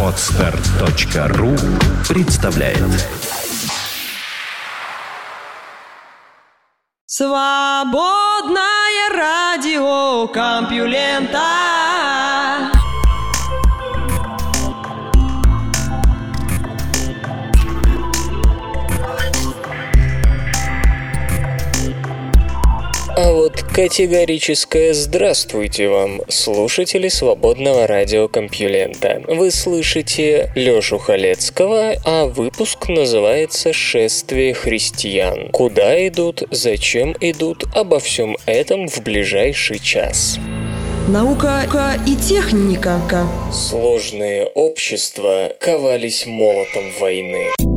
Отстар.ру представляет. Свободное радио Компьюлента. А вот категорическое «Здравствуйте вам», слушатели свободного радиокомпьюлента. Вы слышите Лёшу Халецкого, а выпуск называется «Шествие христиан». Куда идут, зачем идут, обо всем этом в ближайший час. Наука и техника. Сложные общества ковались молотом войны.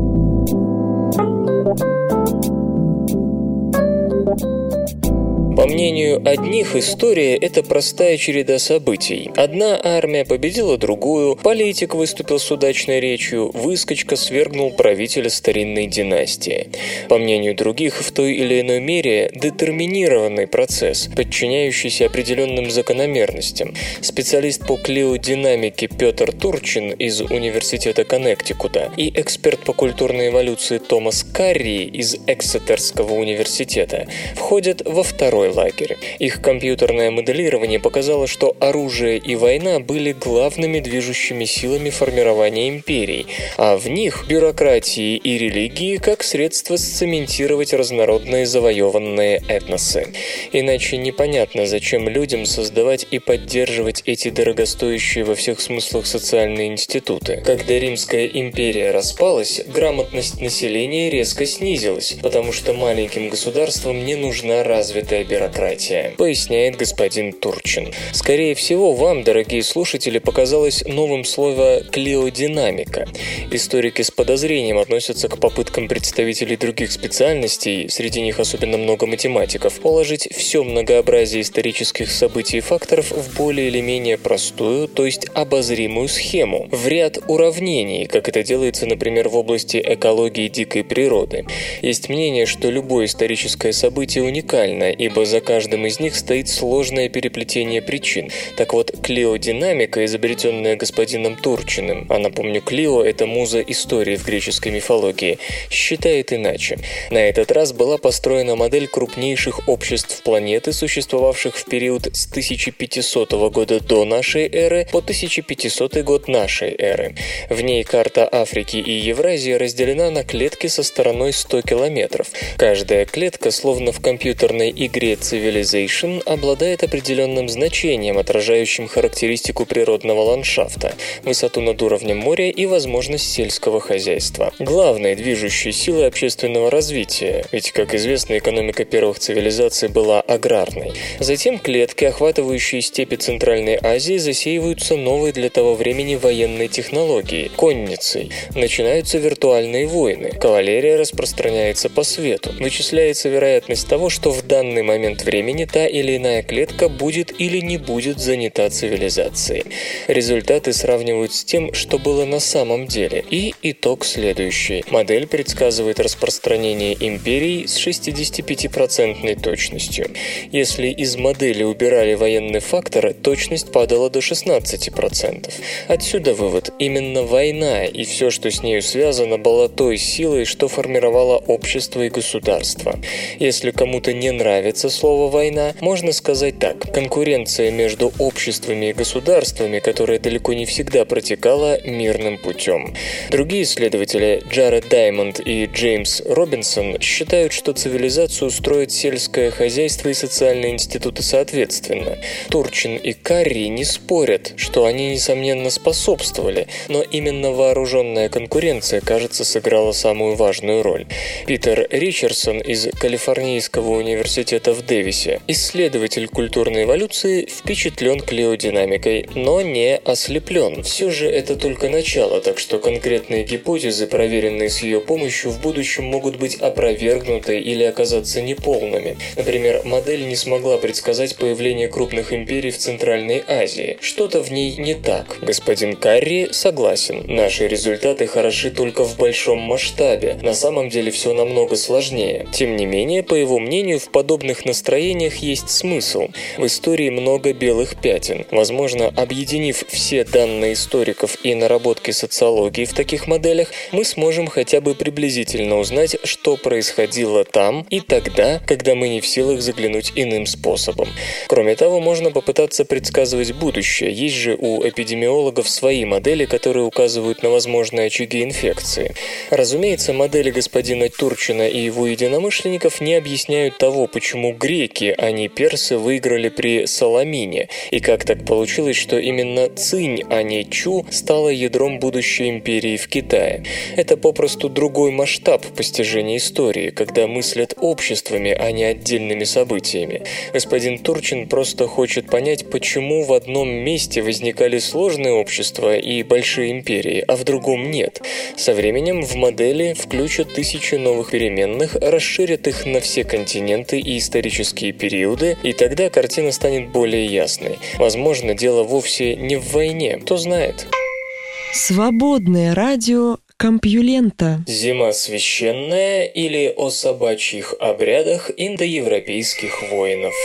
По мнению одних, история – это простая череда событий. Одна армия победила другую, политик выступил с удачной речью, выскочка свергнул правителя старинной династии. По мнению других, в той или иной мере детерминированный процесс, подчиняющийся определенным закономерностям. Специалист по клеодинамике Петр Турчин из Университета Коннектикута и эксперт по культурной эволюции Томас Карри из Эксетерского университета входят во второй лагерь. Их компьютерное моделирование показало, что оружие и война были главными движущими силами формирования империй, а в них бюрократии и религии как средство сцементировать разнородные завоеванные этносы. Иначе непонятно, зачем людям создавать и поддерживать эти дорогостоящие во всех смыслах социальные институты. Когда Римская империя распалась, грамотность населения резко снизилась, потому что маленьким государствам не нужна развитая бюрократия, поясняет господин Турчин. Скорее всего, вам, дорогие слушатели, показалось новым слово «клеодинамика». Историки с подозрением относятся к попыткам представителей других специальностей, среди них особенно много математиков, уложить все многообразие исторических событий и факторов в более или менее простую, то есть обозримую схему, в ряд уравнений, как это делается, например, в области экологии дикой природы. Есть мнение, что любое историческое событие уникально, ибо за каждым из них стоит сложное переплетение причин. Так вот, клеодинамика, изобретенная господином Турчиным, а напомню, Клео – это муза истории в греческой мифологии, считает иначе. На этот раз была построена модель крупнейших обществ планеты, существовавших в период с 1500 года до нашей эры по 1500 год нашей эры. В ней карта Африки и Евразии разделена на клетки со стороной 100 километров. Каждая клетка, словно в компьютерной игре Civilization, обладает определенным значением, отражающим характеристику природного ландшафта, высоту над уровнем моря и возможность сельского хозяйства. Главной движущей силой общественного развития, ведь, как известно, экономика первых цивилизаций была аграрной. Затем клетки, охватывающие степи Центральной Азии, засеиваются новой для того времени военной технологией – конницей. Начинаются виртуальные войны, кавалерия распространяется по свету. Вычисляется вероятность того, что в данный момент времени та или иная клетка будет или не будет занята цивилизацией. Результаты сравнивают с тем, что было на самом деле. И итог следующий. Модель предсказывает распространение империй с 65% точностью. Если из модели убирали военный фактор, точность падала до 16%. Отсюда вывод. Именно война и все, что с нею связано, была той силой, что формировало общество и государство. Если кому-то не нравится слово «война», можно сказать так. Конкуренция между обществами и государствами, которая далеко не всегда протекала мирным путем. Другие исследователи, Джаред Даймонд и Джеймс Робинсон, считают, что цивилизацию строит сельское хозяйство и социальные институты соответственно. Турчин и Карри не спорят, что они, несомненно, способствовали, но именно вооруженная конкуренция, кажется, сыграла самую важную роль. Питер Ричардсон из Калифорнийского университета в Дэвисе, исследователь культурной эволюции, впечатлен клеодинамикой, но не ослеплен. Все же это только начало, так что конкретные гипотезы, проверенные с ее помощью, в будущем могут быть опровергнуты или оказаться неполными. Например, модель не смогла предсказать появление крупных империй в Центральной Азии. Что-то в ней не так. Господин Карри согласен. Наши результаты хороши только в большом масштабе. На самом деле все намного сложнее. Тем не менее, по его мнению, в подобных настроениях есть смысл. В истории много белых пятен. Возможно, объединив все данные историков и наработки социологии в таких моделях, мы сможем хотя бы приблизительно узнать, что происходило там и тогда, когда мы не в силах заглянуть иным способом. Кроме того, можно попытаться предсказывать будущее. Есть же у эпидемиологов свои модели, которые указывают на возможные очаги инфекции. Разумеется, модели господина Турчина и его единомышленников не объясняют того, почему греки, а не персы, выиграли при Саламине, и как так получилось, что именно Цинь, а не Чу, стала ядром будущей империи в Китае. Это попросту другой масштаб постижения истории, когда мыслят обществами, а не отдельными событиями. Господин Турчин просто хочет понять, почему в одном месте возникали сложные общества и большие империи, а в другом нет. Со временем в модели включат тысячи новых переменных, расширят их на все континенты и исторические периоды, и тогда картина станет более ясной. Возможно, дело вовсе не в войне, кто знает. Свободное радио Компьюлента. Зима священная или о собачьих обрядах индоевропейских воинов.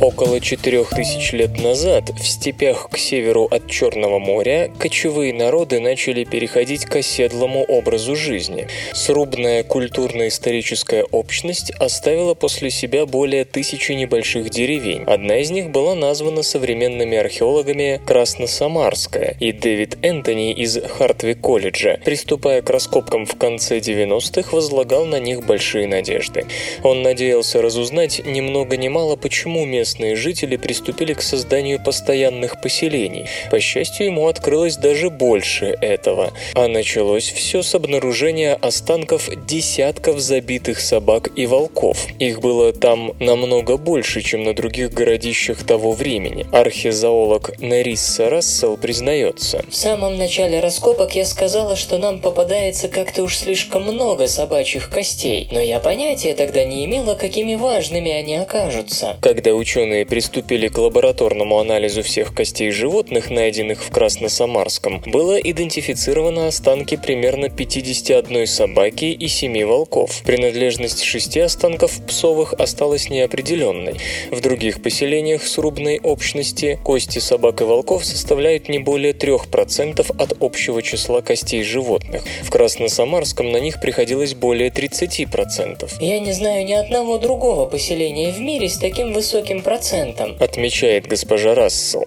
Около 4000 лет назад в степях к северу от Черного моря кочевые народы начали переходить к оседлому образу жизни. Срубная культурно-историческая общность оставила после себя более тысячи небольших деревень. Одна из них была названа современными археологами Красносамарская, и Дэвид Энтони из Хартви-колледжа, приступая к раскопкам в конце 90-х, возлагал на них большие надежды. Он надеялся разузнать ни много ни мало, почему место местные жители приступили к созданию постоянных поселений. По счастью, ему открылось даже больше этого. А началось все с обнаружения останков десятков забитых собак и волков. Их было там намного больше, чем на других городищах того времени. Архизоолог Нарисса Рассел признается. В самом начале раскопок я сказала, что нам попадается как-то уж слишком много собачьих костей, но я понятия тогда не имела, какими важными они окажутся. Когда ученые ученые приступили к лабораторному анализу всех костей животных, найденных в Красносамарском, было идентифицировано останки примерно 51 собаки и 7 волков. Принадлежность шести останков псовых осталась неопределенной. В других поселениях срубной общности кости собак и волков составляют не более 3% от общего числа костей животных. В Красносамарском на них приходилось более 30%. Я не знаю ни одного другого поселения в мире с таким высоким процентом, отмечает госпожа Рассел.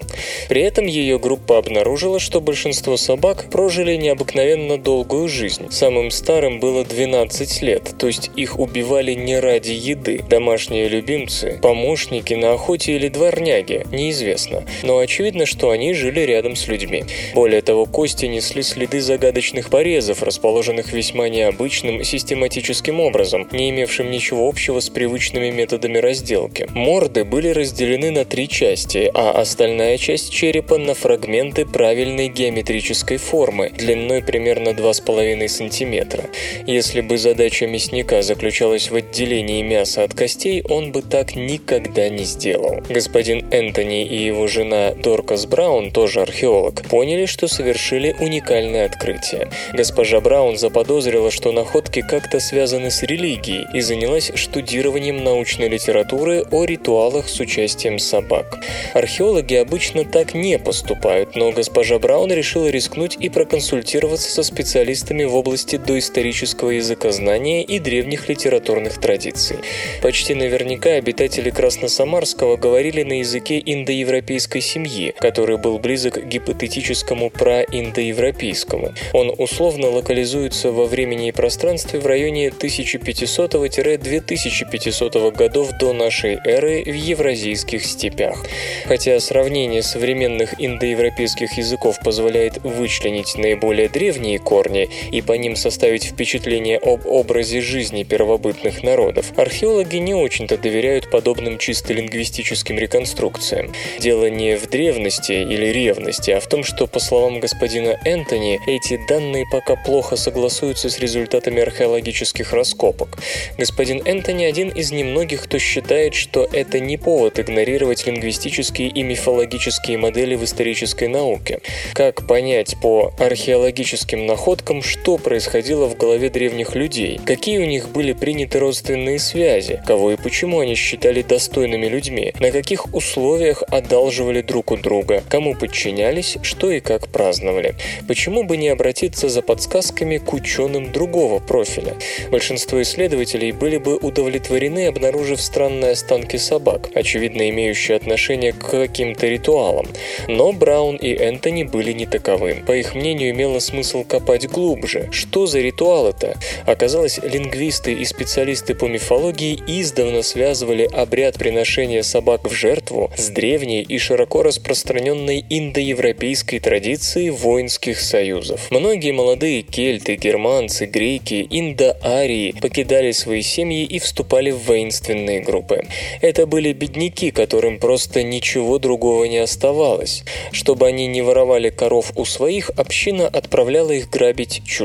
При этом ее группа обнаружила, что большинство собак прожили необыкновенно долгую жизнь. Самым старым было 12 лет, то есть их убивали не ради еды. Домашние любимцы, помощники на охоте или дворняги, неизвестно. Но очевидно, что они жили рядом с людьми. Более того, кости несли следы загадочных порезов, расположенных весьма необычным систематическим образом, не имевшим ничего общего с привычными методами разделки. Морды были разделены на три части, а остальная часть черепа на фрагменты правильной геометрической формы, длиной примерно 2,5 см. Если бы задача мясника заключалась в отделении мяса от костей, он бы так никогда не сделал. Господин Энтони и его жена Доркас Браун, тоже археолог, поняли, что совершили уникальное открытие. Госпожа Браун заподозрила, что находки как-то связаны с религией и занялась штудированием научной литературы о ритуалах с участием собак. Археологи обычно так не поступают, но госпожа Браун решила рискнуть и проконсультироваться со специалистами в области доисторического языкознания и древних литературных традиций. Почти наверняка обитатели Красносамарского говорили на языке индоевропейской семьи, который был близок к гипотетическому праиндоевропейскому. Он условно локализуется во времени и пространстве в районе 1500-2500 годов до нашей эры в Евразии евразийских степях. Хотя сравнение современных индоевропейских языков позволяет вычленить наиболее древние корни и по ним составить впечатление об образе жизни первобытных народов, археологи не очень-то доверяют подобным чисто лингвистическим реконструкциям. Дело не в древности или ревности, а в том, что, по словам господина Энтони, эти данные пока плохо согласуются с результатами археологических раскопок. Господин Энтони один из немногих, кто считает, что это не повод повод игнорировать лингвистические и мифологические модели в исторической науке. Как понять по археологическим находкам, что что происходило в голове древних людей, какие у них были приняты родственные связи, кого и почему они считали достойными людьми, на каких условиях одалживали друг у друга, кому подчинялись, что и как праздновали. Почему бы не обратиться за подсказками к ученым другого профиля? Большинство исследователей были бы удовлетворены, обнаружив странные останки собак, очевидно имеющие отношение к каким-то ритуалам. Но Браун и Энтони были не таковы. По их мнению, имело смысл копать глубже. Что за ритуал это? Оказалось, лингвисты и специалисты по мифологии издавна связывали обряд приношения собак в жертву с древней и широко распространенной индоевропейской традицией воинских союзов. Многие молодые кельты, германцы, греки, индоарии покидали свои семьи и вступали в воинственные группы. Это были бедняки, которым просто ничего другого не оставалось. Чтобы они не воровали коров у своих, община отправляла их грабить чужих.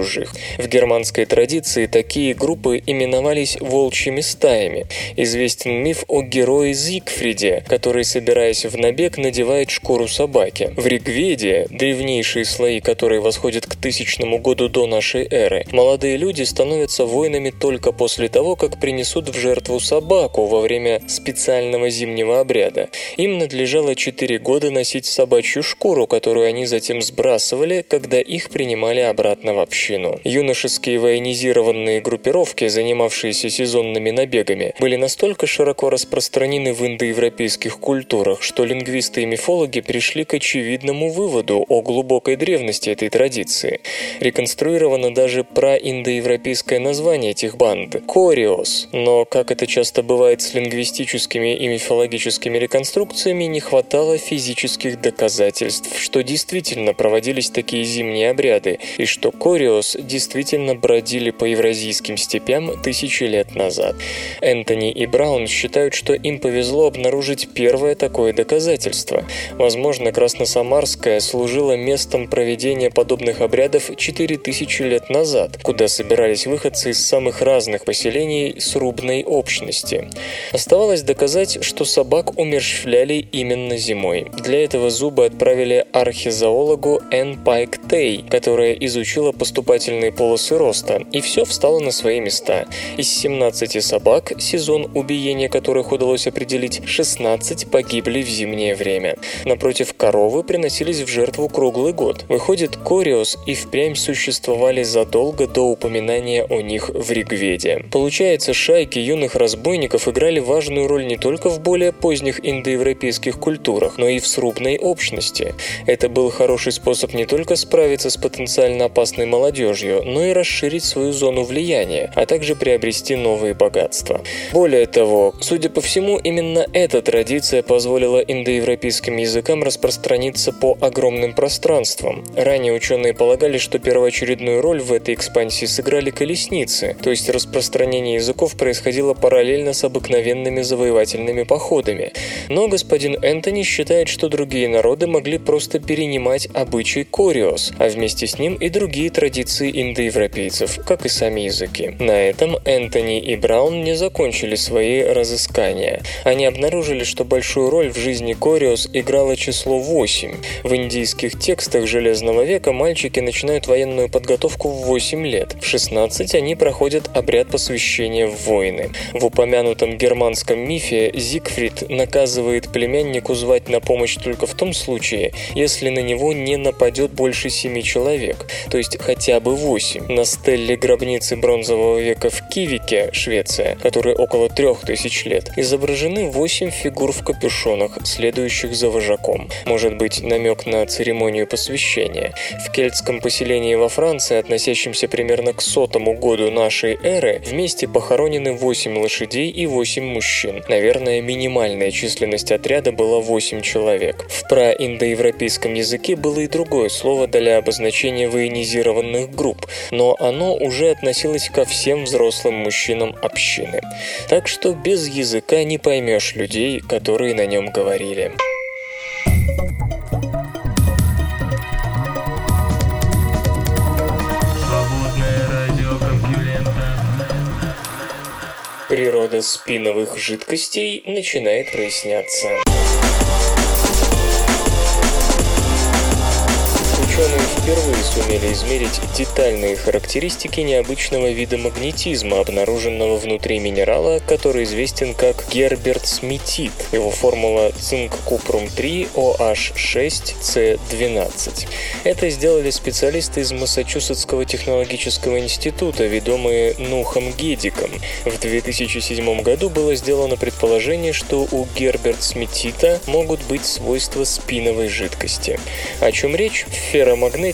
В германской традиции такие группы именовались волчьими стаями. Известен миф о герое Зигфриде, который, собираясь в набег, надевает шкуру собаки. В Ригведе, древнейшие слои которой восходят к тысячному году до нашей эры, молодые люди становятся воинами только после того, как принесут в жертву собаку во время специального зимнего обряда. Им надлежало 4 года носить собачью шкуру, которую они затем сбрасывали, когда их принимали обратно в общину. Юношеские военизированные группировки, занимавшиеся сезонными набегами, были настолько широко распространены в индоевропейских культурах, что лингвисты и мифологи пришли к очевидному выводу о глубокой древности этой традиции. Реконструировано даже проиндоевропейское название этих банд – Кориос, но, как это часто бывает с лингвистическими и мифологическими реконструкциями, не хватало физических доказательств, что действительно проводились такие зимние обряды, и что Кориос действительно бродили по евразийским степям тысячи лет назад. Энтони и Браун считают, что им повезло обнаружить первое такое доказательство. Возможно, Красносамарская служила местом проведения подобных обрядов 4000 лет назад, куда собирались выходцы из самых разных поселений срубной общности. Оставалось доказать, что собак умерщвляли именно зимой. Для этого зубы отправили архизоологу Энн Пайк Тей, которая изучила поступательные полосы роста, и все встало на свои места. Из 17 собак, сезон убиения которых удалось определить, 16 погибли в зимнее время. Напротив, коровы приносились в жертву круглый год. Выходит, Кориос и впрямь существовали задолго до упоминания о них в Ригведе. Получается, шайки юных разбойников играли важную роль не только в более поздних индоевропейских культурах, но и в срубной общности. Это был хороший способ не только справиться с потенциально опасной молодежью, но и расширить свою зону влияния, а также приобрести новые богатства. Более того, судя по всему, именно эта традиция позволила индоевропейским языкам распространиться по огромным пространствам. Ранее ученые полагали, что первоочередную роль в этой экспансии сыграли колесницы, то есть распространение языков происходило параллельно с обыкновенными завоевательными походами. Но господин Энтони считает, что другие народы могли просто перенимать обычай кориос, а вместе с ним и другие традиции индоевропейцев, как и сами языки. На этом Энтони и Браун не закончили свои разыскания. Они обнаружили, что большую роль в жизни кориос играло число 8. В индийских текстах Железного века мальчики начинают военную подготовку в 8 лет. В 16 они проходят обряд посвящения в войны. В упомянутом германском мифе Зигфрид наказывает племяннику звать на помощь только в том случае, если на него не нападет больше семи человек, то есть хотя бы восемь. На стелле гробницы бронзового века в Кивике, Швеция, которой около трех тысяч лет, изображены восемь фигур в капюшонах, следующих за вожаком. Может быть, намек на церемонию посвящения. В кельтском поселении во Франции, относящемся примерно к сотому году нашей эры, вместе похоронены восемь лошадей и восемь мужчин. Наверное, минимальная численность отряда была восемь человек. В проиндоевропейском языке было и другое слово для обозначения военизированных групп, но оно уже относилось ко всем взрослым мужчинам общины. Так что без языка не поймешь людей, которые на нем говорили. Природа спиновых жидкостей начинает проясняться. ученые впервые сумели измерить детальные характеристики необычного вида магнетизма, обнаруженного внутри минерала, который известен как герберт-сметит. Его формула цинк-купрум-3 OH6C12. Это сделали специалисты из Массачусетского технологического института, ведомые Нухом Гедиком. В 2007 году было сделано предположение, что у герберт-сметита могут быть свойства спиновой жидкости. О чем речь? В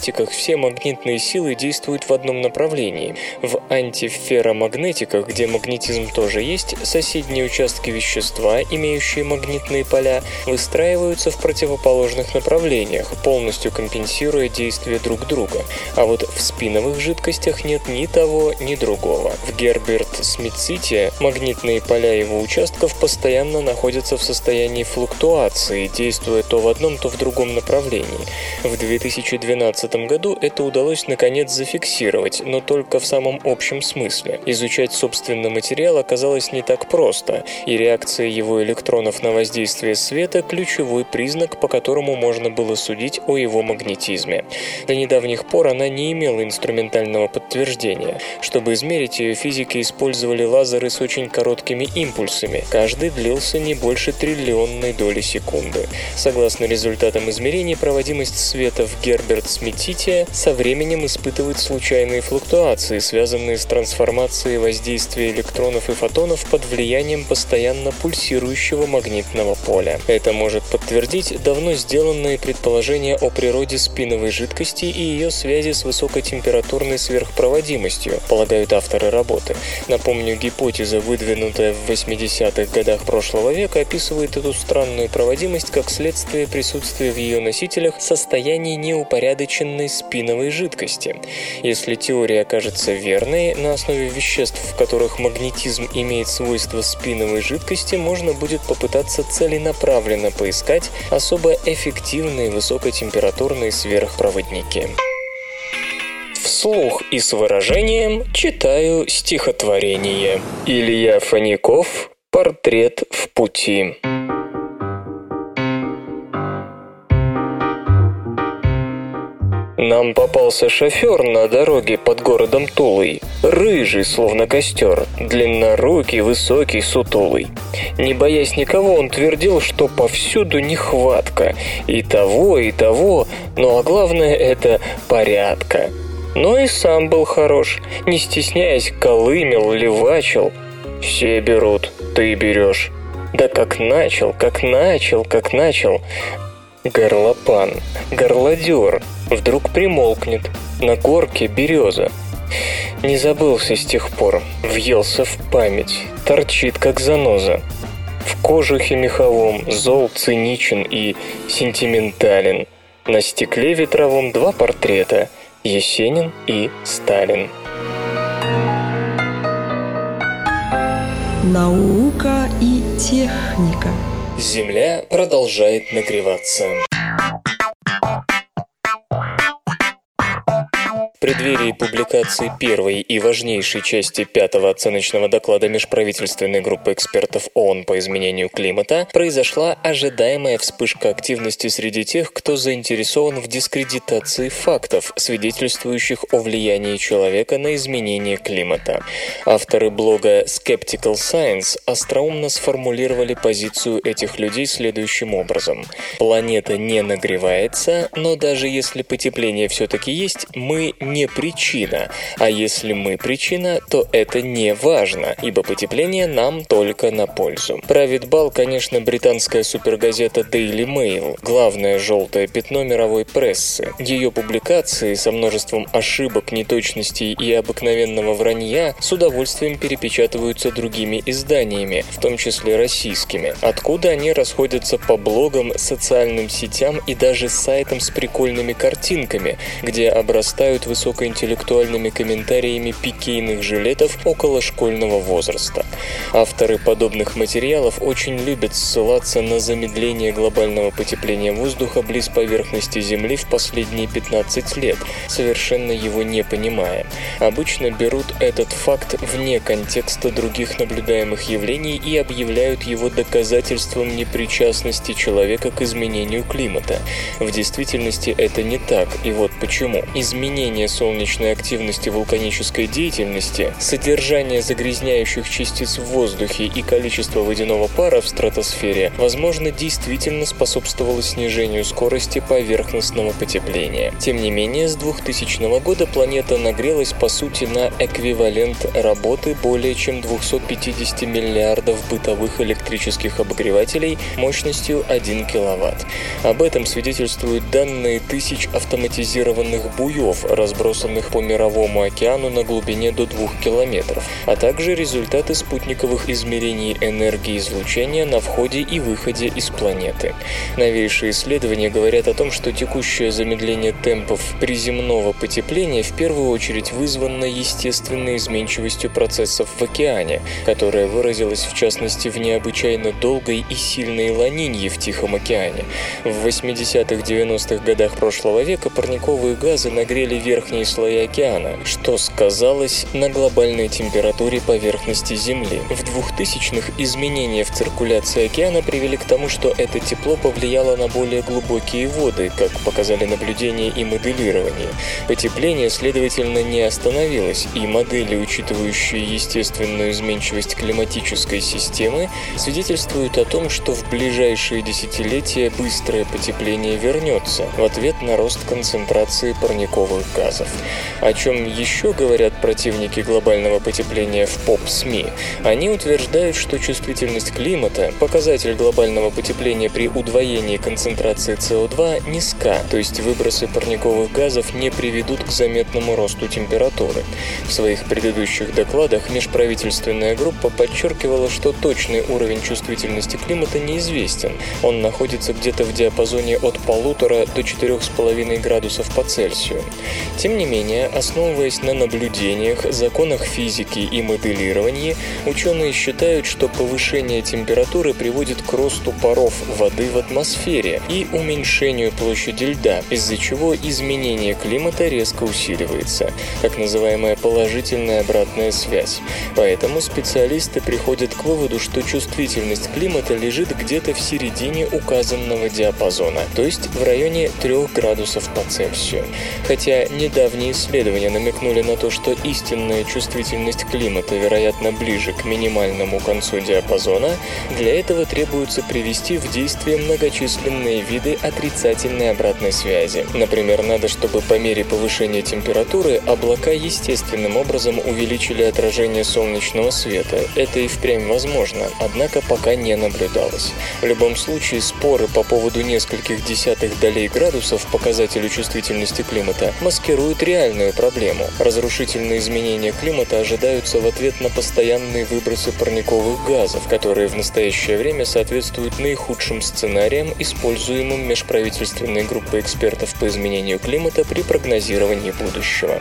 ферромагнетиках все магнитные силы действуют в одном направлении. В антиферромагнетиках, где магнетизм тоже есть, соседние участки вещества, имеющие магнитные поля, выстраиваются в противоположных направлениях, полностью компенсируя действие друг друга. А вот в спиновых жидкостях нет ни того, ни другого. В Герберт-Смитците магнитные поля его участков постоянно находятся в состоянии флуктуации, действуя то в одном, то в другом направлении. В 2012 году это удалось наконец зафиксировать, но только в самом общем смысле. Изучать собственный материал оказалось не так просто, и реакция его электронов на воздействие света – ключевой признак, по которому можно было судить о его магнетизме. До недавних пор она не имела инструментального подтверждения. Чтобы измерить ее, физики использовали лазеры с очень короткими импульсами. Каждый длился не больше триллионной доли секунды. Согласно результатам измерений, проводимость света в Герберт-Сметите со временем испытывает случайные флуктуации, связанные с трансформацией воздействия электронов и фотонов под влиянием постоянно пульсирующего магнитного поля. Это может подтвердить давно сделанные предположения о природе спиновой жидкости и ее связи с высокотемпературной сверхпроводимостью, полагают авторы работы. Напомню, гипотеза, выдвинутая в 80-х годах прошлого века, описывает эту странную проводимость как следствие присутствия в ее носителях состояний неупорядоченной спиновой жидкости. Если теория окажется верной, на основе веществ, в которых магнетизм имеет свойства спиновой жидкости, можно будет попытаться целенаправленно поискать особо эффективные высокотемпературные сверхпроводники. Вслух и с выражением читаю стихотворение. Илья Фаников «Портрет в пути». Нам попался шофер на дороге под городом Тулой. Рыжий, словно костер, длиннорукий, высокий, сутулый. Не боясь никого, он твердил, что повсюду нехватка. И того, и того, ну а главное это порядка. Но и сам был хорош, не стесняясь, колымел, левачил. Все берут, ты берешь. Да как начал, как начал, как начал. Горлопан, горлодер, вдруг примолкнет. На горке береза. Не забылся с тех пор, въелся в память, торчит как заноза. В кожухе меховом зол циничен и сентиментален. На стекле ветровом два портрета – Есенин и Сталин. Наука и техника. Земля продолжает нагреваться. Преддверии публикации первой и важнейшей части пятого оценочного доклада межправительственной группы экспертов ООН по изменению климата произошла ожидаемая вспышка активности среди тех, кто заинтересован в дискредитации фактов, свидетельствующих о влиянии человека на изменение климата. Авторы блога Skeptical Science остроумно сформулировали позицию этих людей следующим образом. Планета не нагревается, но даже если потепление все-таки есть, мы не причина, а если мы причина, то это не важно, ибо потепление нам только на пользу. Правит бал, конечно, британская супергазета Daily Mail, главное желтое пятно мировой прессы. Ее публикации со множеством ошибок, неточностей и обыкновенного вранья с удовольствием перепечатываются другими изданиями, в том числе российскими, откуда они расходятся по блогам, социальным сетям и даже сайтам с прикольными картинками, где обрастают высокими высокоинтеллектуальными комментариями пикейных жилетов около школьного возраста. Авторы подобных материалов очень любят ссылаться на замедление глобального потепления воздуха близ поверхности Земли в последние 15 лет, совершенно его не понимая. Обычно берут этот факт вне контекста других наблюдаемых явлений и объявляют его доказательством непричастности человека к изменению климата. В действительности это не так, и вот почему. Изменение солнечной активности вулканической деятельности, содержание загрязняющих частиц в воздухе и количество водяного пара в стратосфере, возможно, действительно способствовало снижению скорости поверхностного потепления. Тем не менее, с 2000 года планета нагрелась по сути на эквивалент работы более чем 250 миллиардов бытовых электрических обогревателей мощностью 1 киловатт. Об этом свидетельствуют данные тысяч автоматизированных буев, разбросанных по мировому океану на глубине до 2 километров, а также результаты спутниковых измерений энергии излучения на входе и выходе из планеты. Новейшие исследования говорят о том, что текущее замедление темпов приземного потепления в первую очередь вызвано естественной изменчивостью процессов в океане, которая выразилась в частности в необычайно долгой и сильной ланинье в Тихом океане. В 80-х-90-х годах прошлого века парниковые газы нагрели верхние слои океана, что сказалось на глобальной температуре поверхности Земли. В 2000-х изменения в циркуляции океана привели к тому, что это тепло повлияло на более глубокие воды, как показали наблюдения и моделирование. Потепление, следовательно, не остановилось, и модели, учитывающие естественную изменчивость климатической системы, свидетельствуют о том, что в ближайшие десятилетия быстрое потепление вернется в ответ на рост концентрации парниковых газов. О чем еще говорят противники глобального потепления в поп-СМИ? Они утверждают, что чувствительность климата, показатель глобального потепления при удвоении концентрации СО2, низка, то есть выбросы парниковых газов не приведут к заметному росту температуры. В своих предыдущих докладах межправительственная группа подчеркивала, что точный уровень чувствительности климата неизвестен. Он находится где-то в диапазоне от полутора до 4,5 градусов по Цельсию. Тем не менее, основываясь на наблюдениях, законах физики и моделировании, ученые считают, что повышение температуры приводит к росту паров воды в атмосфере и уменьшению площади льда, из-за чего изменение климата резко усиливается, так называемая положительная обратная связь. Поэтому специалисты приходят к выводу, что чувствительность климата лежит где-то в середине указанного диапазона, то есть в районе 3 градусов по Цельсию. Хотя недавние исследования намекнули на то, что истинная чувствительность климата, вероятно, ближе к минимальному концу диапазона, для этого требуется привести в действие многочисленные виды отрицательной обратной связи. Например, надо, чтобы по мере повышения температуры облака естественным образом увеличили отражение солнечного света. Это и впрямь возможно, однако пока не наблюдалось. В любом случае, споры по поводу нескольких десятых долей градусов показателю чувствительности климата маскируют реальную проблему. Разрушительные изменения климата ожидаются в ответ на постоянные выбросы парниковых газов, которые в настоящее время соответствуют наихудшим сценариям, используемым межправительственной группой экспертов по изменению климата при прогнозировании будущего.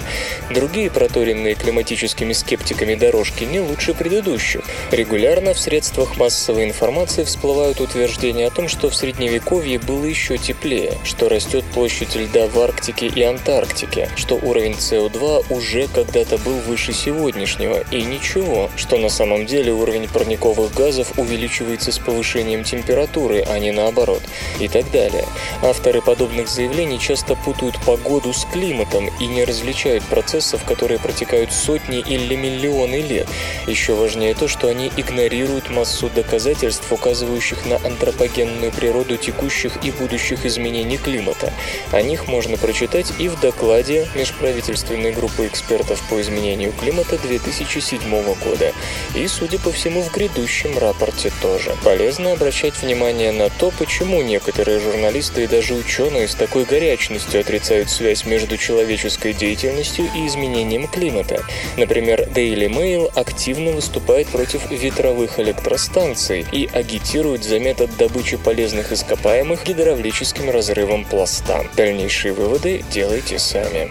Другие проторенные климатическими скептиками дорожки не лучше предыдущих. Регулярно в средствах массовой информации всплывают утверждения о том, что в Средневековье было еще теплее, что растет площадь льда в Арктике и Антарктике, что уровень СО2 уже когда-то был выше сегодняшнего, и ничего, что на самом деле уровень парниковых газов увеличивается с повышением температуры, а не наоборот, и так далее. Авторы подобных заявлений часто путают погоду с климатом и не различают процессов, которые протекают сотни или миллионы лет. Еще важнее то, что они игнорируют массу доказательств, указывающих на антропогенную природу текущих и будущих изменений климата. О них можно прочитать и в докладе Межправительственной группы экспертов по изменению климата 2007 года, и, судя по всему, в грядущем рапорте тоже. Полезно обращать внимание на то, почему некоторые журналисты и даже ученые с такой горячностью отрицают связь между человеческой деятельностью и изменением климата. Например, Daily Mail активно выступает против ветровых электростанций и агитирует за метод добычи полезных ископаемых гидравлическим разрывом пласта. Дальнейшие выводы делайте сами.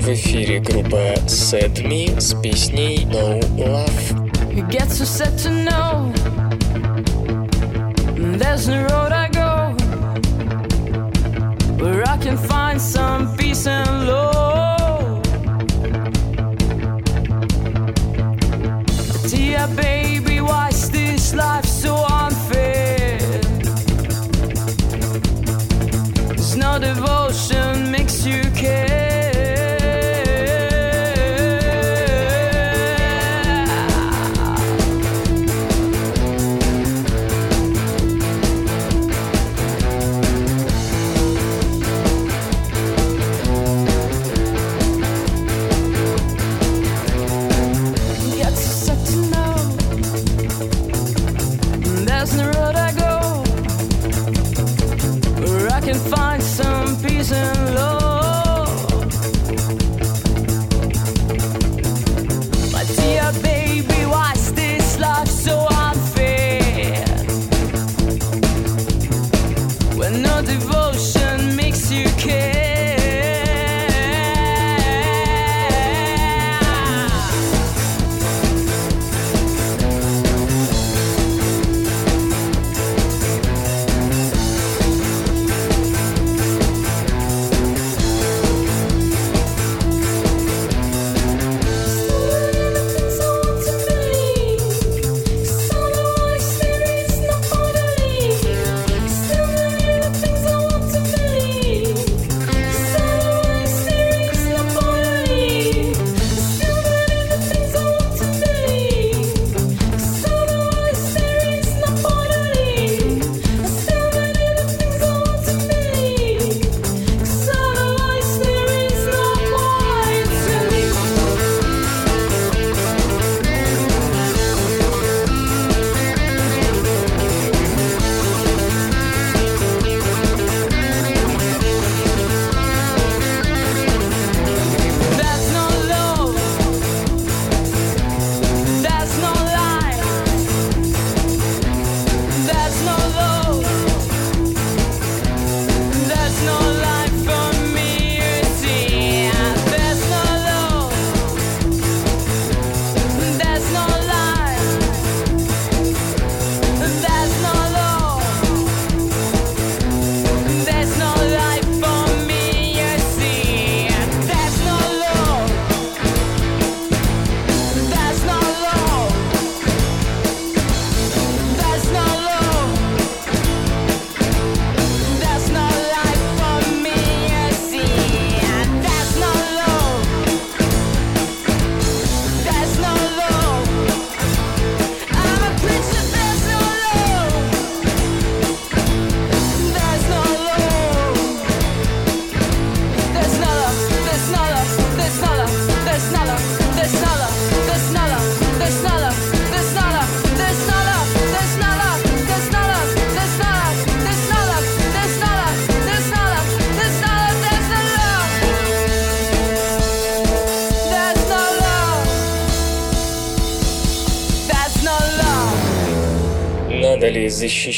В эфире группа Set Me с песней No Love. You get so sad to know. There's no road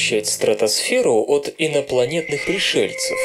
защищать стратосферу от инопланетных пришельцев?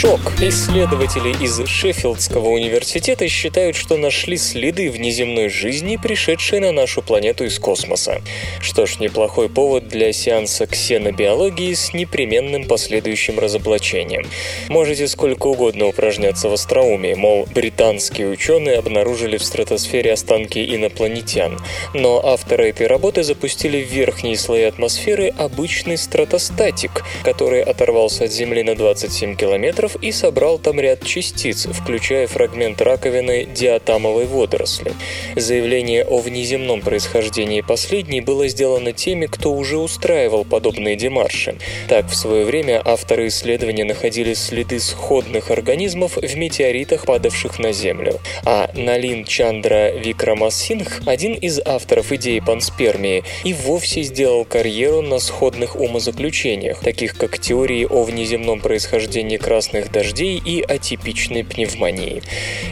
Шок. Исследователи из Шеффилдского университета считают, что нашли следы внеземной жизни, пришедшей на нашу планету из космоса. Что ж, неплохой повод для сеанса ксенобиологии с непременным последующим разоблачением. Можете сколько угодно упражняться в остроумии, мол, британские ученые обнаружили в стратосфере останки инопланетян. Но авторы этой работы запустили в верхние слои атмосферы обычный стратостатик, который оторвался от Земли на 27 километров и собрал там ряд частиц, включая фрагмент раковины диатамовой водоросли. Заявление о внеземном происхождении последней было сделано теми, кто уже устраивал подобные демарши. Так, в свое время авторы исследования находили следы сходных организмов в метеоритах, падавших на Землю. А Налин Чандра Викрамасингх, один из авторов идеи панспермии, и вовсе сделал карьеру на сходных умозаключениях, таких как теории о внеземном происхождении красной внезапных дождей и атипичной пневмонии.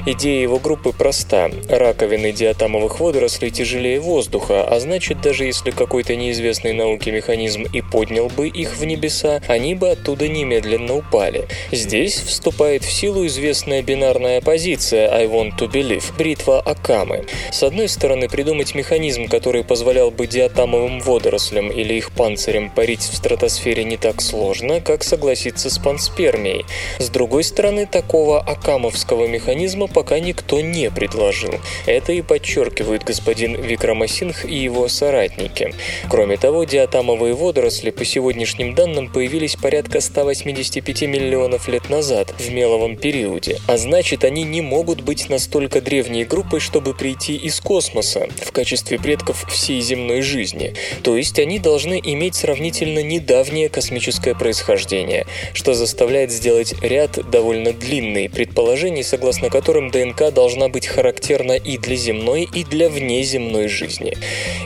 Идея его группы проста. Раковины диатомовых водорослей тяжелее воздуха, а значит, даже если какой-то неизвестный науке механизм и поднял бы их в небеса, они бы оттуда немедленно упали. Здесь вступает в силу известная бинарная оппозиция «I want to believe» – бритва Акамы. С одной стороны, придумать механизм, который позволял бы диатомовым водорослям или их панцирям парить в стратосфере не так сложно, как согласиться с панспермией. С другой стороны, такого акамовского механизма пока никто не предложил. Это и подчеркивает господин Викрамасинх и его соратники. Кроме того, диатомовые водоросли по сегодняшним данным появились порядка 185 миллионов лет назад, в меловом периоде, а значит они не могут быть настолько древней группой, чтобы прийти из космоса в качестве предков всей земной жизни. То есть они должны иметь сравнительно недавнее космическое происхождение, что заставляет сделать ряд довольно длинный предположений, согласно которым ДНК должна быть характерна и для земной, и для внеземной жизни.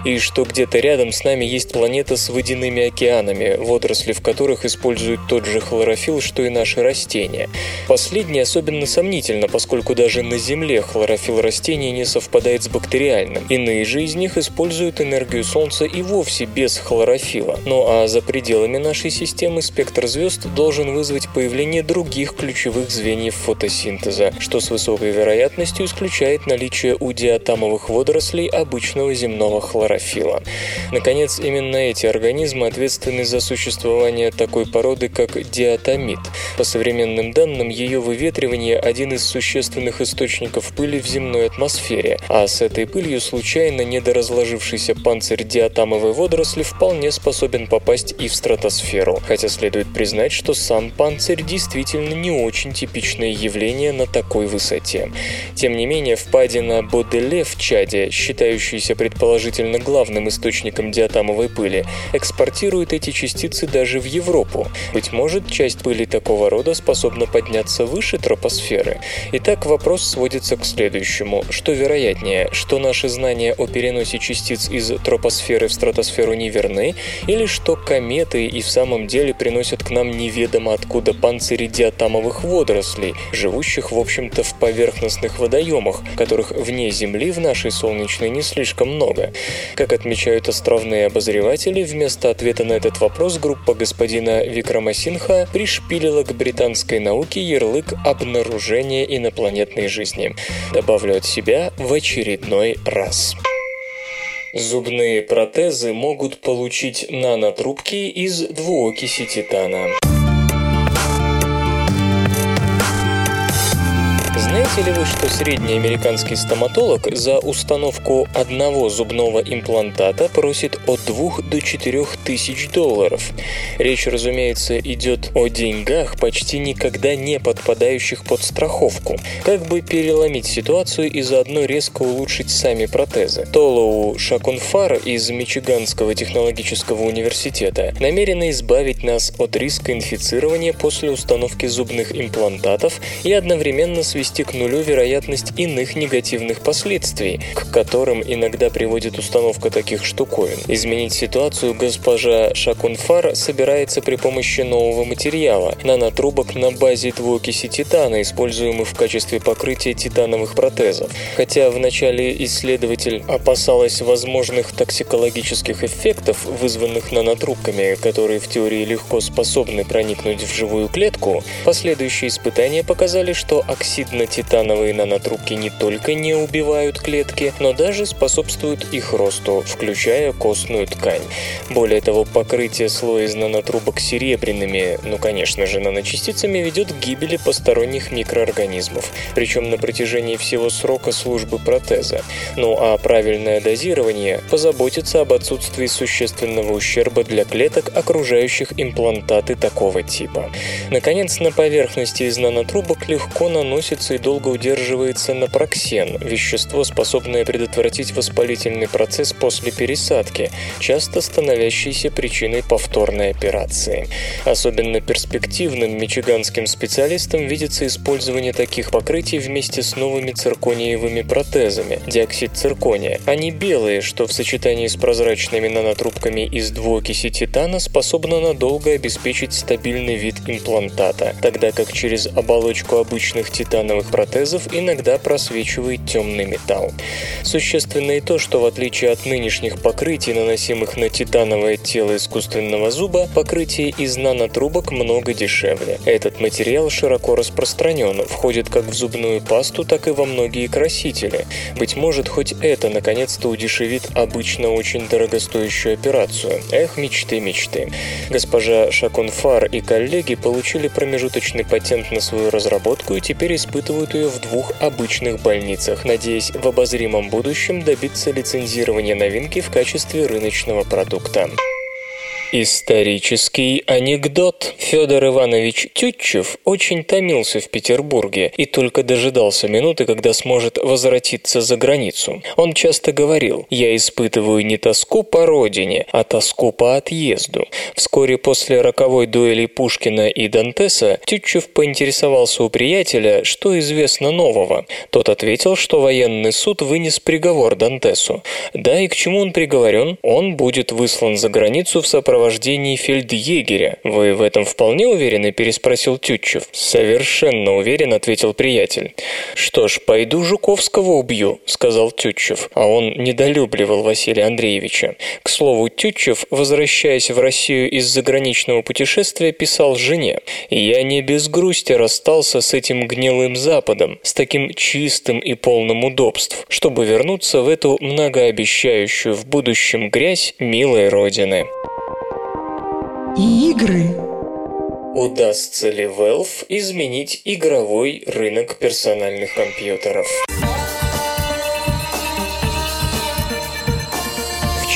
И что где-то рядом с нами есть планета с водяными океанами, водоросли в которых используют тот же хлорофилл, что и наши растения. Последнее особенно сомнительно, поскольку даже на Земле хлорофилл растений не совпадает с бактериальным. Иные же из них используют энергию Солнца и вовсе без хлорофила. Ну а за пределами нашей системы спектр звезд должен вызвать появление других ключевых звеньев фотосинтеза, что с высокой вероятностью исключает наличие у диатомовых водорослей обычного земного хлорофила. Наконец, именно эти организмы ответственны за существование такой породы, как диатомит. По современным данным, ее выветривание – один из существенных источников пыли в земной атмосфере, а с этой пылью случайно недоразложившийся панцирь диатомовой водоросли вполне способен попасть и в стратосферу, хотя следует признать, что сам панцирь действительно не очень типичное явление на такой высоте. Тем не менее, впадина Боделе в Чаде, считающаяся предположительно главным источником диатомовой пыли, экспортирует эти частицы даже в Европу. Быть может, часть пыли такого рода способна подняться выше тропосферы. Итак, вопрос сводится к следующему. Что вероятнее, что наши знания о переносе частиц из тропосферы в стратосферу неверны, или что кометы и в самом деле приносят к нам неведомо откуда панцири диатомовых водорослей, живущих, в общем-то, в поверхностных водоемах, которых вне Земли в нашей Солнечной не слишком много. Как отмечают островные обозреватели, вместо ответа на этот вопрос группа господина Викрамасинха пришпилила к британской науке ярлык обнаружения инопланетной жизни. Добавлю от себя в очередной раз. Зубные протезы могут получить нанотрубки из двуокиси титана. Знаете ли вы, что средний американский стоматолог за установку одного зубного имплантата просит от 2 до 4 тысяч долларов? Речь, разумеется, идет о деньгах, почти никогда не подпадающих под страховку. Как бы переломить ситуацию и заодно резко улучшить сами протезы? Толоу Шакунфар из Мичиганского технологического университета намерена избавить нас от риска инфицирования после установки зубных имплантатов и одновременно свести к нулю вероятность иных негативных последствий, к которым иногда приводит установка таких штуковин. Изменить ситуацию госпожа Шакунфар собирается при помощи нового материала – нанотрубок на базе двуокиси титана, используемых в качестве покрытия титановых протезов. Хотя вначале исследователь опасалась возможных токсикологических эффектов, вызванных нанотрубками, которые в теории легко способны проникнуть в живую клетку, последующие испытания показали, что оксидно-титановые нанотрубки не только не убивают клетки, но даже способствуют их росту, включая костную ткань. Более того, покрытие слоя из нанотрубок серебряными, ну конечно же наночастицами, ведет к гибели посторонних микроорганизмов, причем на протяжении всего срока службы протеза. Ну а правильное дозирование позаботится об отсутствии существенного ущерба для клеток, окружающих имплантаты такого типа. Наконец, на поверхности из нанотрубок легко наносится и долго удерживается напроксен, вещество, способное предотвратить воспалительный процесс после пересадки, часто становящийся причиной повторной операции. Особенно перспективным мичиганским специалистам видится использование таких покрытий вместе с новыми циркониевыми протезами, диоксид циркония. Они белые, что в сочетании с прозрачными нанотрубками из двуокиси титана способно надолго обеспечить стабильный вид имплантата, тогда как через оболочку обычных титановых протезов иногда просвечивает темный металл. Существенно и то, что в отличие от нынешних покрытий, наносимых на титановое тело искусственного зуба, покрытие из нанотрубок много дешевле. Этот материал широко распространен, входит как в зубную пасту, так и во многие красители. Быть может, хоть это наконец-то удешевит обычно очень дорогостоящую операцию. Эх, мечты, мечты. Госпожа Шакунфар и коллеги получили промежуточный патент на свою разработку и теперь испытывают ее в двух обычных больницах, надеясь в обозримом будущем добиться лицензирования новинки в качестве рыночного продукта. Исторический анекдот. Федор Иванович Тютчев очень томился в Петербурге и только дожидался минуты, когда сможет возвратиться за границу. Он часто говорил «Я испытываю не тоску по родине, а тоску по отъезду». Вскоре после роковой дуэли Пушкина и Дантеса Тютчев поинтересовался у приятеля, что известно нового. Тот ответил, что военный суд вынес приговор Дантесу. Да, и к чему он приговорен? Он будет выслан за границу в сопровождении сопровождении фельдъегеря. Вы в этом вполне уверены?» – переспросил Тютчев. «Совершенно уверен», – ответил приятель. «Что ж, пойду Жуковского убью», – сказал Тютчев. А он недолюбливал Василия Андреевича. К слову, Тютчев, возвращаясь в Россию из заграничного путешествия, писал жене «Я не без грусти расстался с этим гнилым Западом, с таким чистым и полным удобств, чтобы вернуться в эту многообещающую в будущем грязь милой родины» и игры. Удастся ли Valve изменить игровой рынок персональных компьютеров?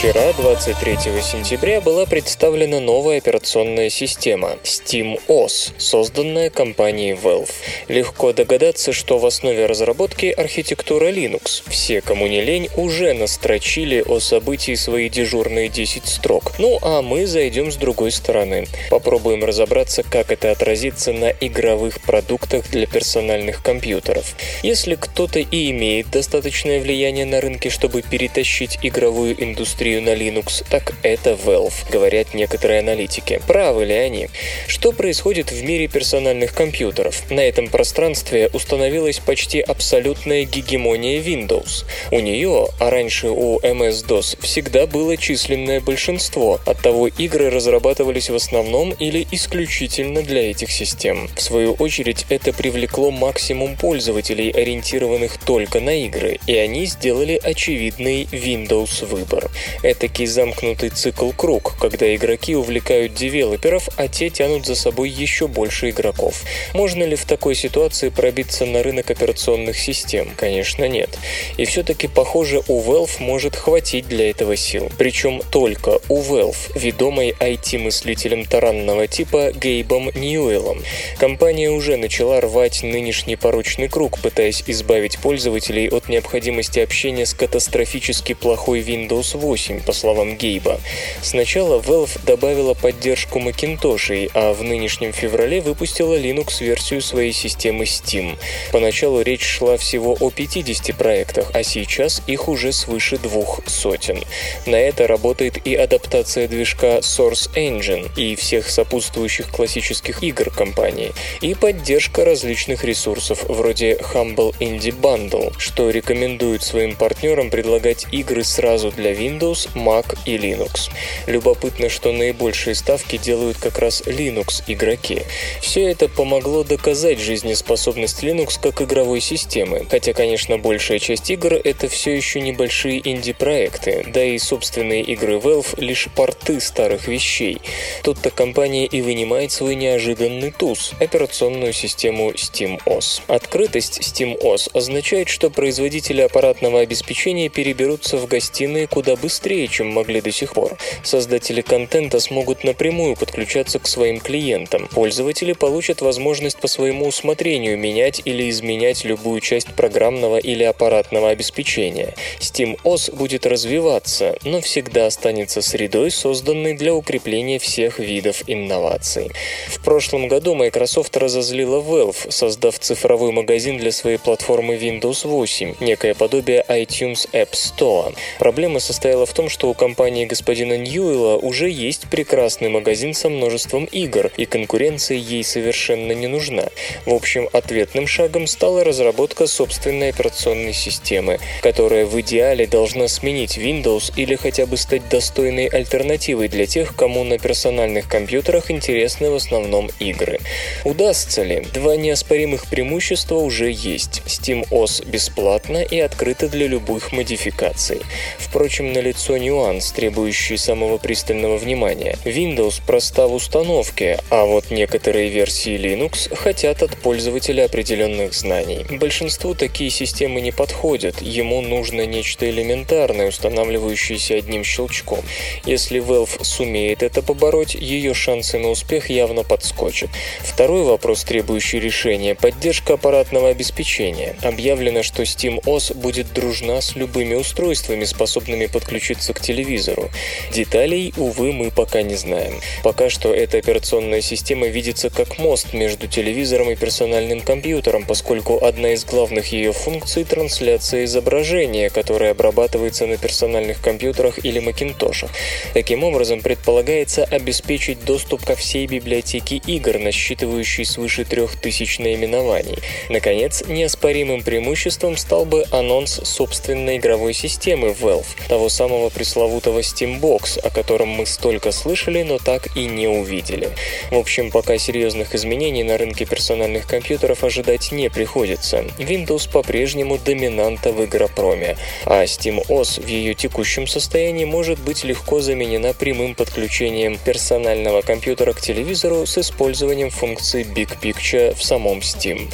Вчера, 23 сентября, была представлена новая операционная система SteamOS, созданная компанией Valve. Легко догадаться, что в основе разработки архитектура Linux. Все, кому не лень, уже настрочили о событии свои дежурные 10 строк. Ну а мы зайдем с другой стороны. Попробуем разобраться, как это отразится на игровых продуктах для персональных компьютеров. Если кто-то и имеет достаточное влияние на рынке, чтобы перетащить игровую индустрию на Linux, так это Valve, говорят некоторые аналитики. Правы ли они? Что происходит в мире персональных компьютеров? На этом пространстве установилась почти абсолютная гегемония Windows. У нее, а раньше у MS-DOS, всегда было численное большинство, оттого игры разрабатывались в основном или исключительно для этих систем. В свою очередь, это привлекло максимум пользователей, ориентированных только на игры, и они сделали очевидный Windows выбор. Этакий замкнутый цикл-круг, когда игроки увлекают девелоперов, а те тянут за собой еще больше игроков. Можно ли в такой ситуации пробиться на рынок операционных систем? Конечно, нет. И все-таки, похоже, у Valve может хватить для этого сил. Причем только у Valve, ведомой IT-мыслителем таранного типа Гейбом Ньюэллом. Компания уже начала рвать нынешний порочный круг, пытаясь избавить пользователей от необходимости общения с катастрофически плохой Windows 8, по словам Гейба. Сначала Valve добавила поддержку Macintosh, а в нынешнем феврале выпустила Linux-версию своей системы Steam. Поначалу речь шла всего о 50 проектах, а сейчас их уже свыше двух сотен. На это работает и адаптация движка Source Engine и всех сопутствующих классических игр компании, и поддержка различных ресурсов вроде Humble Indie Bundle, что рекомендует своим партнерам предлагать игры сразу для Windows, Mac и Linux. Любопытно, что наибольшие ставки делают как раз Linux игроки. Все это помогло доказать жизнеспособность Linux как игровой системы, хотя, конечно, большая часть игр — это все еще небольшие инди-проекты, да и собственные игры Valve — лишь порты старых вещей. Тут-то компания и вынимает свой неожиданный туз — операционную систему SteamOS. Открытость SteamOS означает, что производители аппаратного обеспечения переберутся в гостиные куда быстрее быстрее, чем могли до сих пор. Создатели контента смогут напрямую подключаться к своим клиентам. Пользователи получат возможность по своему усмотрению менять или изменять любую часть программного или аппаратного обеспечения. SteamOS будет развиваться, но всегда останется средой, созданной для укрепления всех видов инноваций. В прошлом году Microsoft разозлила Valve, создав цифровой магазин для своей платформы Windows 8, некое подобие iTunes App Store. Проблема состояла в том, что у компании господина Ньюэлла уже есть прекрасный магазин со множеством игр, и конкуренция ей совершенно не нужна. В общем, ответным шагом стала разработка собственной операционной системы, которая в идеале должна сменить Windows или хотя бы стать достойной альтернативой для тех, кому на персональных компьютерах интересны в основном игры. Удастся ли? Два неоспоримых преимущества уже есть. SteamOS бесплатно и открыто для любых модификаций. Впрочем, налицо нюанс, требующий самого пристального внимания. Windows проста в установке, а вот некоторые версии Linux хотят от пользователя определенных знаний. Большинству такие системы не подходят, ему нужно нечто элементарное, устанавливающееся одним щелчком. Если Valve сумеет это побороть, ее шансы на успех явно подскочат. Второй вопрос, требующий решения – поддержка аппаратного обеспечения. Объявлено, что SteamOS будет дружна с любыми устройствами, способными подключиться к телевизору. Деталей, увы, мы пока не знаем. Пока что эта операционная система видится как мост между телевизором и персональным компьютером, поскольку одна из главных ее функций – трансляция изображения, которое обрабатывается на персональных компьютерах или макинтошах. Таким образом, предполагается обеспечить доступ ко всей библиотеке игр, насчитывающей свыше 3000 наименований. Наконец, неоспоримым преимуществом стал бы анонс собственной игровой системы Valve, того самого пресловутого Steambox, о котором мы столько слышали, но так и не увидели. В общем, пока серьезных изменений на рынке персональных компьютеров ожидать не приходится. Windows по-прежнему доминанта в игропроме, а SteamOS в ее текущем состоянии может быть легко заменена прямым подключением персонального компьютера к телевизору с использованием функции Big Picture в самом Steam.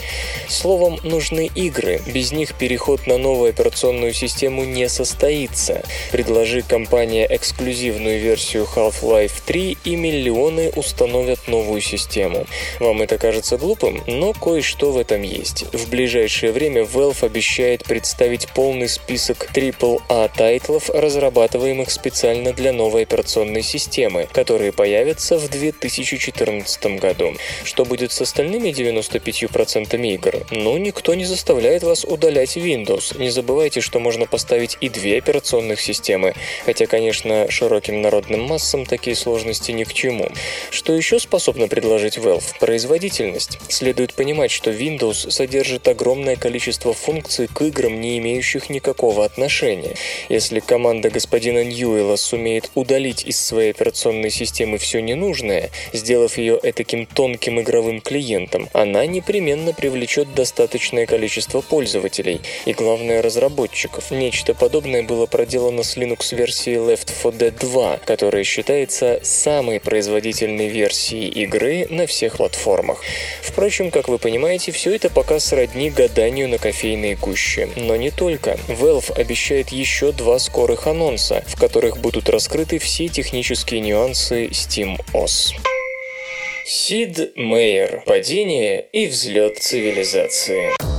Словом, нужны игры, без них переход на новую операционную систему не состоится. Предложи компания эксклюзивную версию Half-Life 3 и миллионы установят новую систему. Вам это кажется глупым, но кое-что в этом есть. В ближайшее время Valve обещает представить полный список AAA тайтлов, разрабатываемых специально для новой операционной системы, которые появятся в 2014 году. Что будет с остальными 95% игр? Ну, никто не заставляет вас удалять Windows. Не забывайте, что можно поставить и две операционных системы, хотя, конечно, широким народным массам такие сложности ни к чему. Что еще способно предложить Valve? Производительность. Следует понимать, что Windows содержит огромное количество функций к играм, не имеющих никакого отношения. Если команда господина Ньюэлла сумеет удалить из своей операционной системы все ненужное, сделав ее этаким тонким игровым клиентом, она непременно привлечет достаточное количество пользователей и, главное, разработчиков. Нечто подобное было проделано с Linux-версией Left 4 Dead 2, которая считается самой производительной версией игры на всех платформах. Впрочем, как вы понимаете, все это пока сродни гаданию на кофейной гуще. Но не только. Valve обещает еще два скорых анонса, в которых будут раскрыты все технические нюансы SteamOS. Сид Мейер. Падение и взлет цивилизации.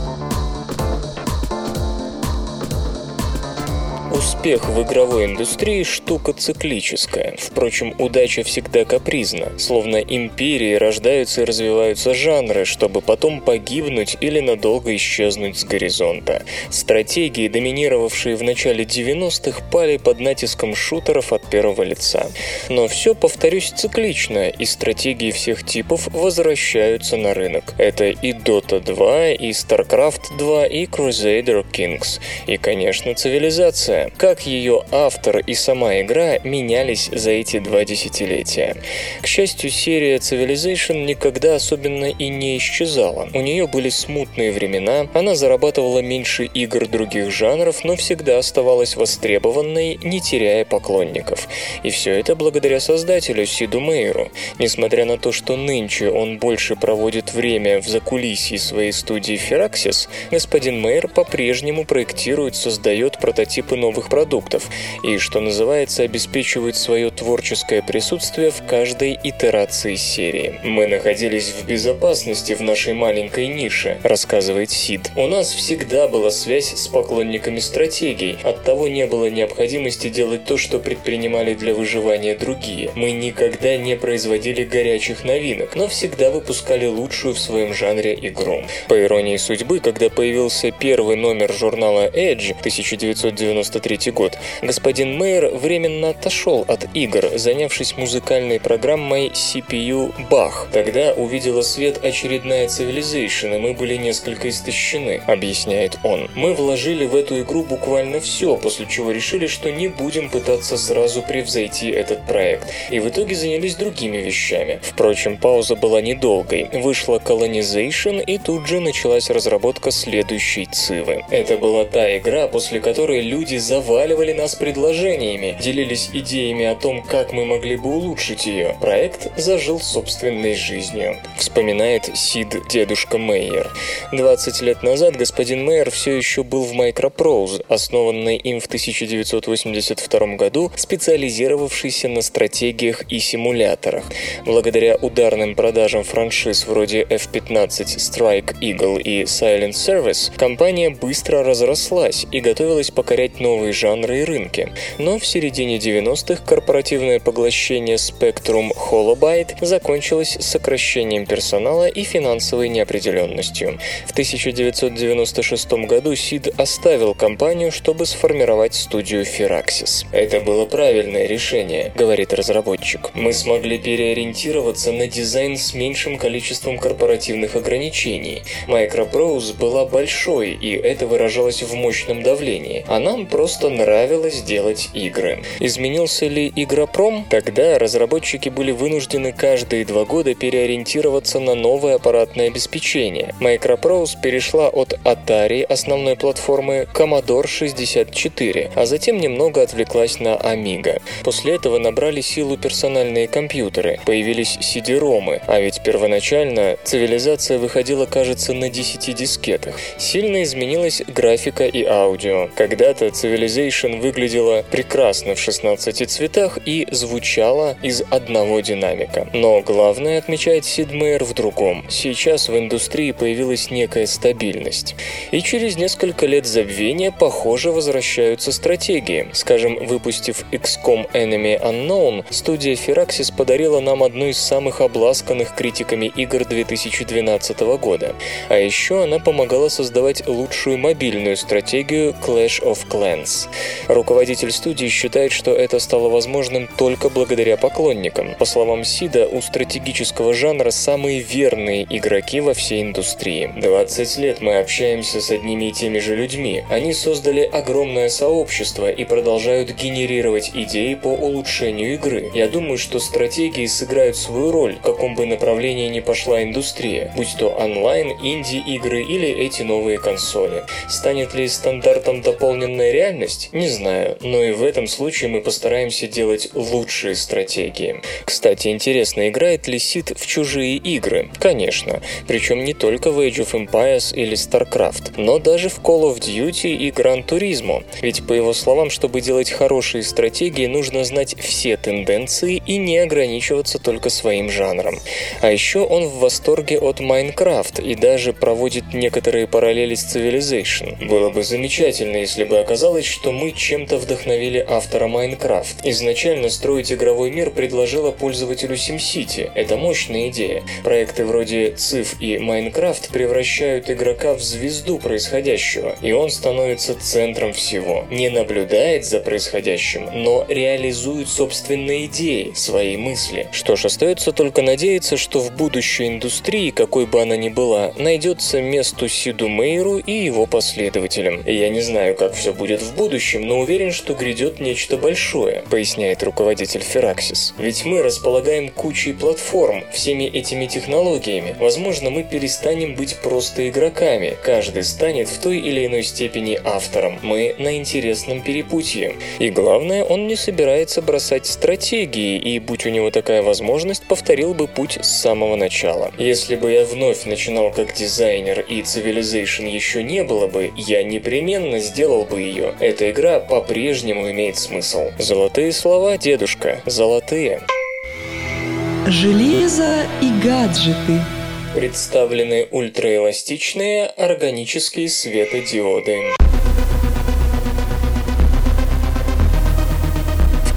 Успех в игровой индустрии – штука циклическая. Впрочем, удача всегда капризна. Словно империи рождаются и развиваются жанры, чтобы потом погибнуть или надолго исчезнуть с горизонта. Стратегии, доминировавшие в начале 90-х, пали под натиском шутеров от первого лица. Но все, повторюсь, циклично, и стратегии всех типов возвращаются на рынок. Это и Dota 2, и StarCraft 2, и Crusader Kings. И, конечно, цивилизация как ее автор и сама игра менялись за эти два десятилетия. К счастью, серия Civilization никогда особенно и не исчезала. У нее были смутные времена, она зарабатывала меньше игр других жанров, но всегда оставалась востребованной, не теряя поклонников. И все это благодаря создателю Сиду Мейеру. Несмотря на то, что нынче он больше проводит время в закулисье своей студии Firaxis, господин Мейер по-прежнему проектирует, создает прототипы новых новых продуктов и, что называется, обеспечивают свое творческое присутствие в каждой итерации серии. «Мы находились в безопасности в нашей маленькой нише», — рассказывает Сид. «У нас всегда была связь с поклонниками стратегий, оттого не было необходимости делать то, что предпринимали для выживания другие. Мы никогда не производили горячих новинок, но всегда выпускали лучшую в своем жанре игру. По иронии судьбы, когда появился первый номер журнала Edge 1993 год, господин Мейер временно отошел от игр, занявшись музыкальной программой CPU Bach. Тогда увидела свет очередная Civilization, и мы были несколько истощены, объясняет он. Мы вложили в эту игру буквально все, после чего решили, что не будем пытаться сразу превзойти этот проект. И в итоге занялись другими вещами. Впрочем, пауза была недолгой. Вышла Colonization, и тут же началась разработка следующей Цивы. Это была та игра, после которой люди заваливали нас предложениями, делились идеями о том, как мы могли бы улучшить ее. Проект зажил собственной жизнью. Вспоминает Сид дедушка Мейер. 20 лет назад господин Мейер все еще был в Microprose, основанной им в 1982 году, специализировавшийся на стратегиях и симуляторах. Благодаря ударным продажам франшиз вроде F-15 Strike Eagle и Silent Service, компания быстро разрослась и готовилась покорять новые жанры и рынки. Но в середине 90-х корпоративное поглощение Spectrum Holobyte закончилось сокращением персонала и финансовой неопределенностью. В 1996 году Сид оставил компанию, чтобы сформировать студию Firaxis. Это было правильное решение, говорит разработчик. Мы смогли переориентироваться на дизайн с меньшим количеством корпоративных ограничений. Microprose была большой, и это выражалось в мощном давлении, а нам просто нравилось делать игры. Изменился ли игропром? Тогда разработчики были вынуждены каждые два года переориентироваться на новое аппаратное обеспечение. Microprose перешла от Atari, основной платформы, Commodore 64, а затем немного отвлеклась на Amiga. После этого набрали силу персональные компьютеры, появились CD-ромы, а ведь первоначально цивилизация выходила, кажется, на 10 дискетах. Сильно изменилась графика и аудио. Когда-то Civilization выглядела прекрасно в 16 цветах и звучала из одного динамика. Но главное, отмечает Сидмейер, в другом. Сейчас в индустрии появилась некая стабильность. И через несколько лет забвения, похоже, возвращаются стратегии. Скажем, выпустив XCOM Enemy Unknown, студия Firaxis подарила нам одну из самых обласканных критиками игр 2012 года. А еще она помогала создавать лучшую мобильную стратегию Clash of Clans. Руководитель студии считает, что это стало возможным только благодаря поклонникам. По словам Сида, у стратегического жанра самые верные игроки во всей индустрии. 20 лет мы общаемся с одними и теми же людьми. Они создали огромное сообщество и продолжают генерировать идеи по улучшению игры. Я думаю, что стратегии сыграют свою роль, в каком бы направлении ни пошла индустрия, будь то онлайн, инди-игры или эти новые консоли. Станет ли стандартом дополненная реальность? Не знаю, но и в этом случае мы постараемся делать лучшие стратегии. Кстати, интересно, играет ли Сид в чужие игры? Конечно, причем не только в Age of Empires или StarCraft, но даже в Call of Duty и Gran Turismo. Ведь, по его словам, чтобы делать хорошие стратегии, нужно знать все тенденции и не ограничиваться только своим жанром. А еще он в восторге от Minecraft и даже проводит некоторые параллели с Civilization. Было бы замечательно, если бы оказалось, что мы чем-то вдохновили автора Minecraft. Изначально строить игровой мир предложила пользователю SimCity. Это мощная идея. Проекты вроде Civ и Minecraft превращают игрока в звезду происходящего, и он становится центром всего. Не наблюдает за происходящим, но реализует собственные идеи, свои мысли. Что ж, остается только надеяться, что в будущей индустрии, какой бы она ни была, найдется место Сиду Мейру и его последователям. Я не знаю, как все будет в будущем, но уверен, что грядет нечто большое, поясняет руководитель Firaxis. Ведь мы располагаем кучей платформ, всеми этими технологиями. Возможно, мы перестанем быть просто игроками. Каждый станет в той или иной степени автором. Мы на интересном перепутье. И главное, он не собирается бросать стратегии, и будь у него такая возможность, повторил бы путь с самого начала. Если бы я вновь начинал как дизайнер и Civilization еще не было бы, я непременно сделал бы ее. Эта игра по-прежнему имеет смысл. Золотые слова, дедушка, золотые. Железо и гаджеты. Представлены ультраэластичные органические светодиоды.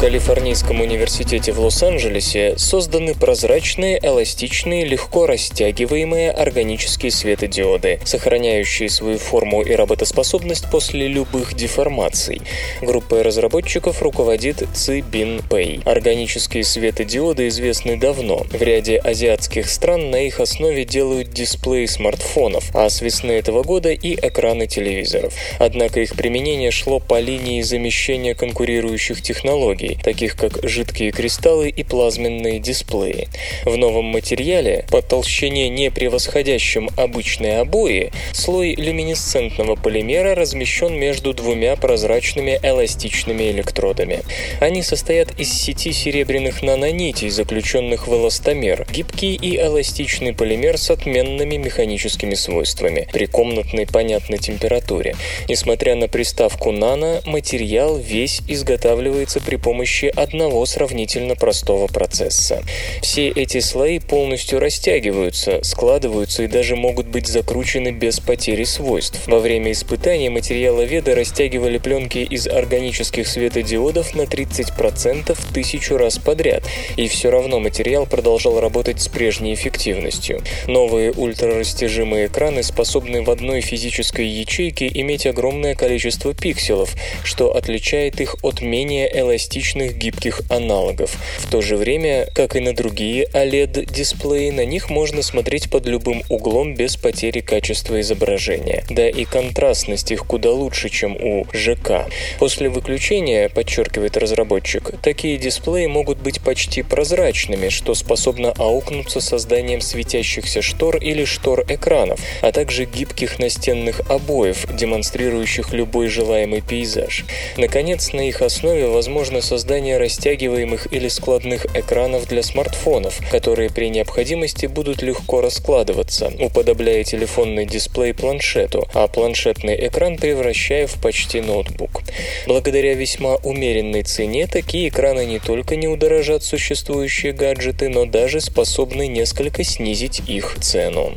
Калифорнийском университете в Лос-Анджелесе созданы прозрачные, эластичные, легко растягиваемые органические светодиоды, сохраняющие свою форму и работоспособность после любых деформаций. Группой разработчиков руководит Ци Бин Пэй. Органические светодиоды известны давно. В ряде азиатских стран на их основе делают дисплеи смартфонов, а с весны этого года и экраны телевизоров. Однако их применение шло по линии замещения конкурирующих технологий, таких как жидкие кристаллы и плазменные дисплеи. В новом материале, по толщине не превосходящем обычные обои, слой люминесцентного полимера размещен между двумя прозрачными эластичными электродами. Они состоят из сети серебряных нанонитей, заключенных в эластомер, гибкий и эластичный полимер с отменными механическими свойствами при комнатной понятной температуре. Несмотря на приставку «нано», материал весь изготавливается при помощи помощи одного сравнительно простого процесса. Все эти слои полностью растягиваются, складываются и даже могут быть закручены без потери свойств. Во время испытаний материаловеды растягивали пленки из органических светодиодов на 30% тысячу раз подряд, и все равно материал продолжал работать с прежней эффективностью. Новые ультрарастяжимые экраны способны в одной физической ячейке иметь огромное количество пикселов, что отличает их от менее эластичных различных гибких аналогов. В то же время, как и на другие OLED-дисплеи, на них можно смотреть под любым углом без потери качества изображения. Да и контрастность их куда лучше, чем у ЖК. После выключения, подчеркивает разработчик, такие дисплеи могут быть почти прозрачными, что способно аукнуться созданием светящихся штор или штор экранов, а также гибких настенных обоев, демонстрирующих любой желаемый пейзаж. Наконец, на их основе возможно создать создание растягиваемых или складных экранов для смартфонов, которые при необходимости будут легко раскладываться, уподобляя телефонный дисплей планшету, а планшетный экран превращая в почти ноутбук. Благодаря весьма умеренной цене такие экраны не только не удорожат существующие гаджеты, но даже способны несколько снизить их цену.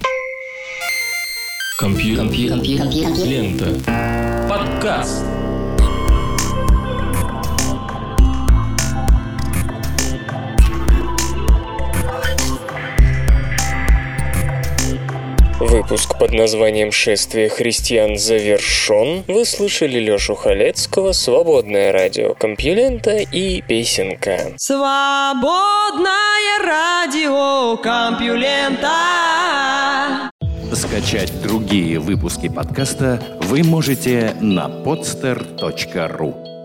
Компьютер. Лента. Подкаст. Выпуск под названием «Шествие христиан» завершен. Вы слышали Лёшу Халецкого, «Свободное радио», «Компьюлента» и «Песенка». Свободное радио Компьюлента. Скачать другие выпуски подкаста вы можете на podster.ru